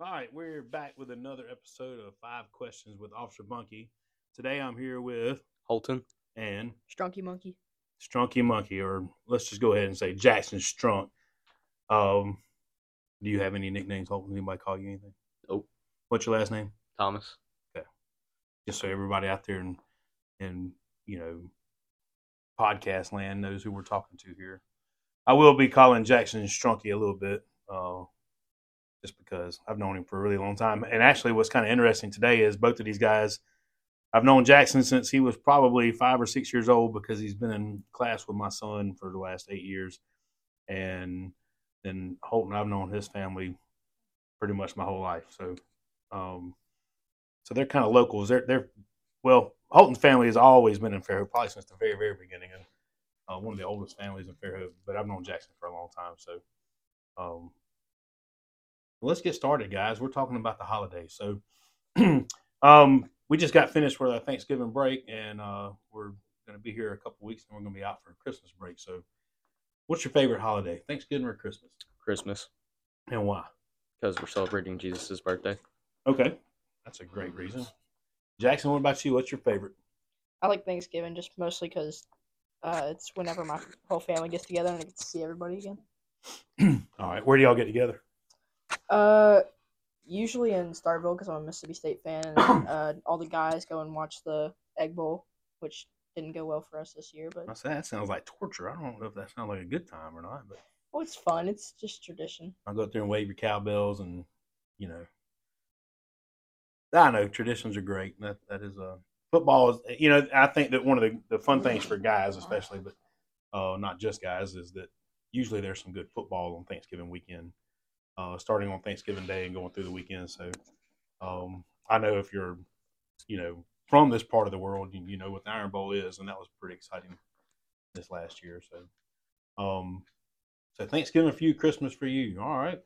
All right, we're back with another episode of Five Questions with Officer Bunky. Today I'm here with Houlton. and Strunky Monkey. Strunky Monkey, or let's just go ahead and say Jackson Strunk. Um, do you have any nicknames? Houlton? Anybody call you anything? Nope. What's your last name? Thomas. Okay. Just so everybody out there in, in you know, podcast land knows who we're talking to here. I will be calling Jackson Strunky a little bit, uh, just because I've known him for a really long time. And actually, what's kind of interesting today is both of these guys. I've known Jackson since he was probably five or six years old because he's been in class with my son for the last eight years, and then Houlton. I've known his family pretty much my whole life. So, um, so they're kind of locals. They're they're well, Houlton's family has always been in Fairhope, probably since the very very beginning, and uh, one of the oldest families in Fairhope. But I've known Jackson for a long time, so um, let's get started, guys. We're talking about the holidays. So, um, we just got finished with our Thanksgiving break, and uh, we're going to be here a couple weeks, and we're going to be out for a Christmas break. So, what's your favorite holiday, Thanksgiving or Christmas, Christmas. and why? Because we're celebrating Jesus' birthday. Okay, that's a great reason. Jackson, what about you? What's your favorite? I like Thanksgiving just mostly because uh, it's whenever my whole family gets together and I get to see everybody again. All right, where do y'all get together? Uh, usually in Starkville because I'm a Mississippi State fan. And, uh, all the guys go and watch the Egg Bowl, which didn't go well for us this year, but I said that sounds like torture. I don't know if that sounds like a good time or not, but well, it's fun. It's just tradition. I'll go up there and wave your cowbells, and you know, I know traditions are great. That that is uh, football is. You know, I think that one of the, the fun things for guys, especially, but uh, not just guys, is that usually there's some good football on Thanksgiving weekend, uh, starting on Thanksgiving Day and going through the weekend. So, um, I know if you're, you know, from this part of the world, you, you know what the Iron Bowl is, and that was pretty exciting this last year. So, um, so Thanksgiving for you, Christmas for you. All right.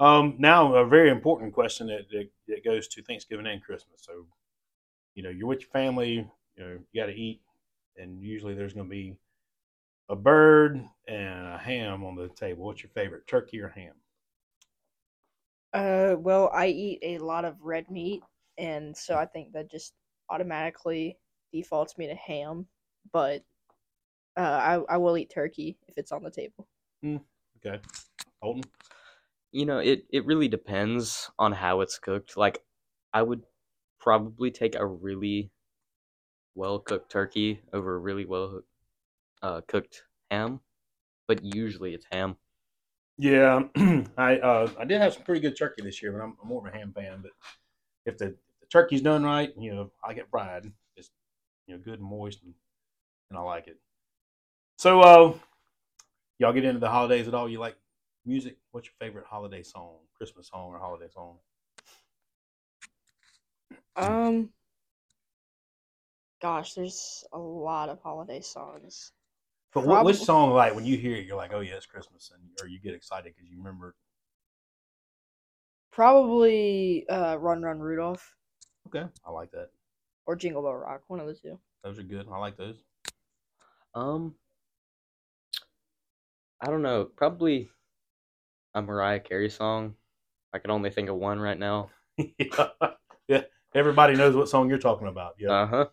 Um, now a very important question that, that that goes to Thanksgiving and Christmas. So, you know, you're with your family. You know, you got to eat, and usually there's going to be a bird and a ham on the table. What's your favorite, turkey or ham? Uh, well, I eat a lot of red meat, and so I think that just automatically defaults me to ham. But uh, I I will eat turkey if it's on the table. Okay, Houlton. You know, it, it really depends on how it's cooked. Like, I would probably take a really well cooked turkey over a really well uh, cooked ham, but usually it's ham. Yeah, I uh, I did have some pretty good turkey this year, but I'm, more of a ham fan. But if the, the turkey's done right, you know, I get fried. It's you know good and moist, and, and I like it. So, uh, y'all get into the holidays at all? You like music? What's your favorite holiday song, Christmas song, or holiday song? Um, gosh, there's a lot of holiday songs. But what, which song, like when you hear it, you're like, oh yeah, it's Christmas, and or you get excited because you remember. Probably uh, Run Run Rudolph Okay, I like that. or Jingle Bell Rock, one of the two. Those are good. I like those. Um, I don't know. Probably a Mariah Carey song. I can only think of one right now. yeah, yeah. Everybody knows what song you're talking about. Yeah. Uh huh.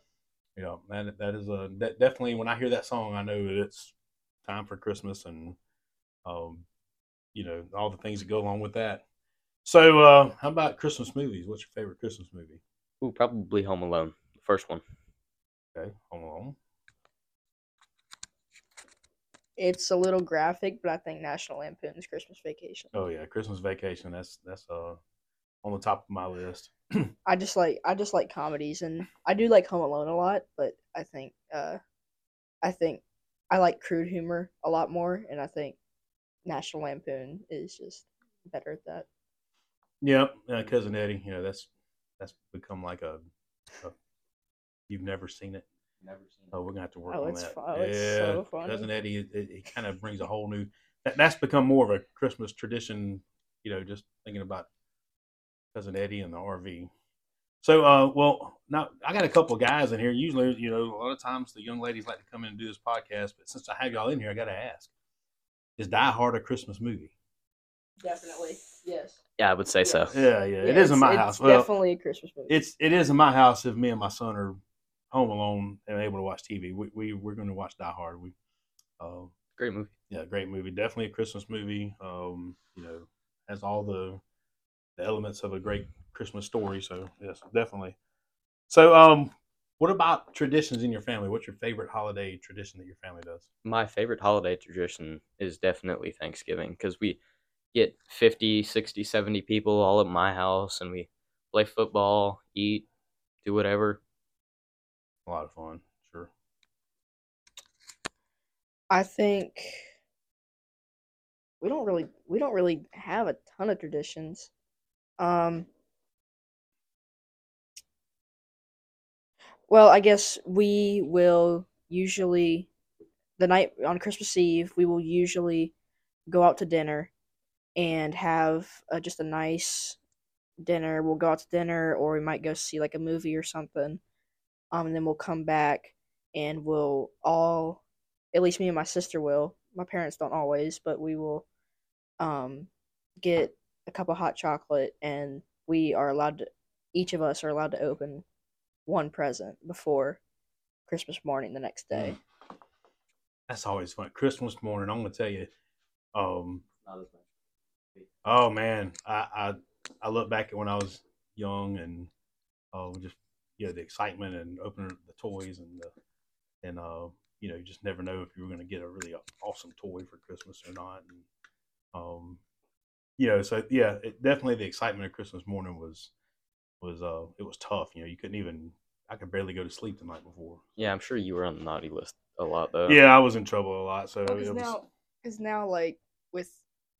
Yeah, that that is a that definitely when I hear that song, I know that it's time for Christmas and um, you know, all the things that go along with that. So, uh, how about Christmas movies? What's your favorite Christmas movie? Ooh, probably Home Alone, the first one. Okay, Home Alone. It's a little graphic, but I think National Lampoon's Christmas Vacation. Oh yeah, Christmas Vacation. That's that's uh on the top of my list. I just like I just like comedies, and I do like Home Alone a lot, but I think uh, I think I like crude humor a lot more, and I think National Lampoon is just better at that. Yep, uh, cousin Eddie. You know that's that's become like a, a you've never seen it. Never seen Oh, we're gonna have to work Oh, on it's that. fu- oh, it's so funny. cousin Eddie. It, it, it kind of brings a whole new. That, that's become more of a Christmas tradition. You know, just thinking about cousin Eddie and the RV. So, uh, well, now I got a couple of guys in here. Usually, you know, a lot of times the young ladies like to come in and do this podcast, but since I have y'all in here, I got to ask: Is Die Hard a Christmas movie? Definitely. Yes. Yeah, I would say so. Yeah, yeah, it Yeah, is in my it's house. Well, definitely a Christmas movie. it's it is in my house if me and my son are home alone and able to watch TV. We we we're going to watch Die Hard. We, uh, Great movie. yeah, great movie. Definitely a Christmas movie. Um, you know, has all the the elements of a great Christmas story. So yes, definitely. So um, what about traditions in your family? What's your favorite holiday tradition that your family does? My favorite holiday tradition is definitely Thanksgiving because we get 50, 60, 70 people all at my house and we play football, eat, do whatever. A lot of fun, sure. I think we don't really we don't really have a ton of traditions. Um Well, I guess we will usually the night on Christmas Eve, we will usually go out to dinner and have uh, just a nice dinner. We'll go out to dinner or we might go see like a movie or something. Um and then we'll come back and we'll all at least me and my sister will. My parents don't always, but we will um get a cup of hot chocolate and we are allowed to each of us are allowed to open one present before Christmas morning the next day. That's always fun. Christmas morning, I'm gonna tell you. Um, oh man, I, I I look back at when I was young and uh, just you know the excitement and opening the toys and the and uh you know you just never know if you were gonna get a really awesome toy for Christmas or not. And um, you know, so yeah, it, definitely the excitement of Christmas morning was was uh it was tough. You know, you couldn't even I could barely go to sleep the night before. Yeah, I'm sure you were on the naughty list a lot though. Yeah, I was in trouble a lot. So Because it was, now, because now, like with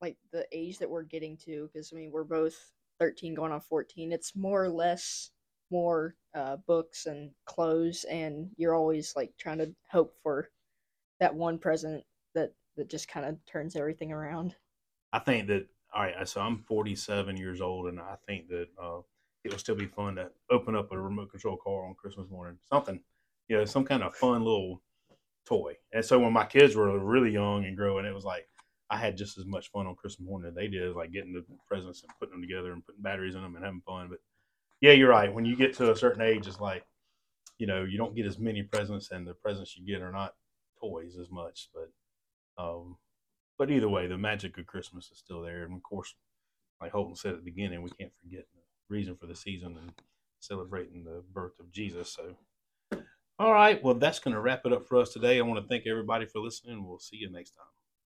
like the age that we're getting to, because I mean we're both thirteen going on fourteen. It's more or less more uh, books and clothes, and you're always like trying to hope for that one present that that just kind of turns everything around. I think that all right. So I'm 47 years old, and I think that uh, it will still be fun to open up a remote control car on Christmas morning. Something, you know, some kind of fun little toy. And so when my kids were really young and growing, it was like I had just as much fun on Christmas morning as they did, like getting the presents and putting them together and putting batteries in them and having fun. But yeah, you're right. When you get to a certain age, it's like you know you don't get as many presents, and the presents you get are not toys as much. But um, but either way, the magic of Christmas is still there, and of course, like Houlton said at the beginning, we can't forget the reason for the season and celebrating the birth of Jesus. So, all right, well, that's going to wrap it up for us today. I want to thank everybody for listening. We'll see you next time.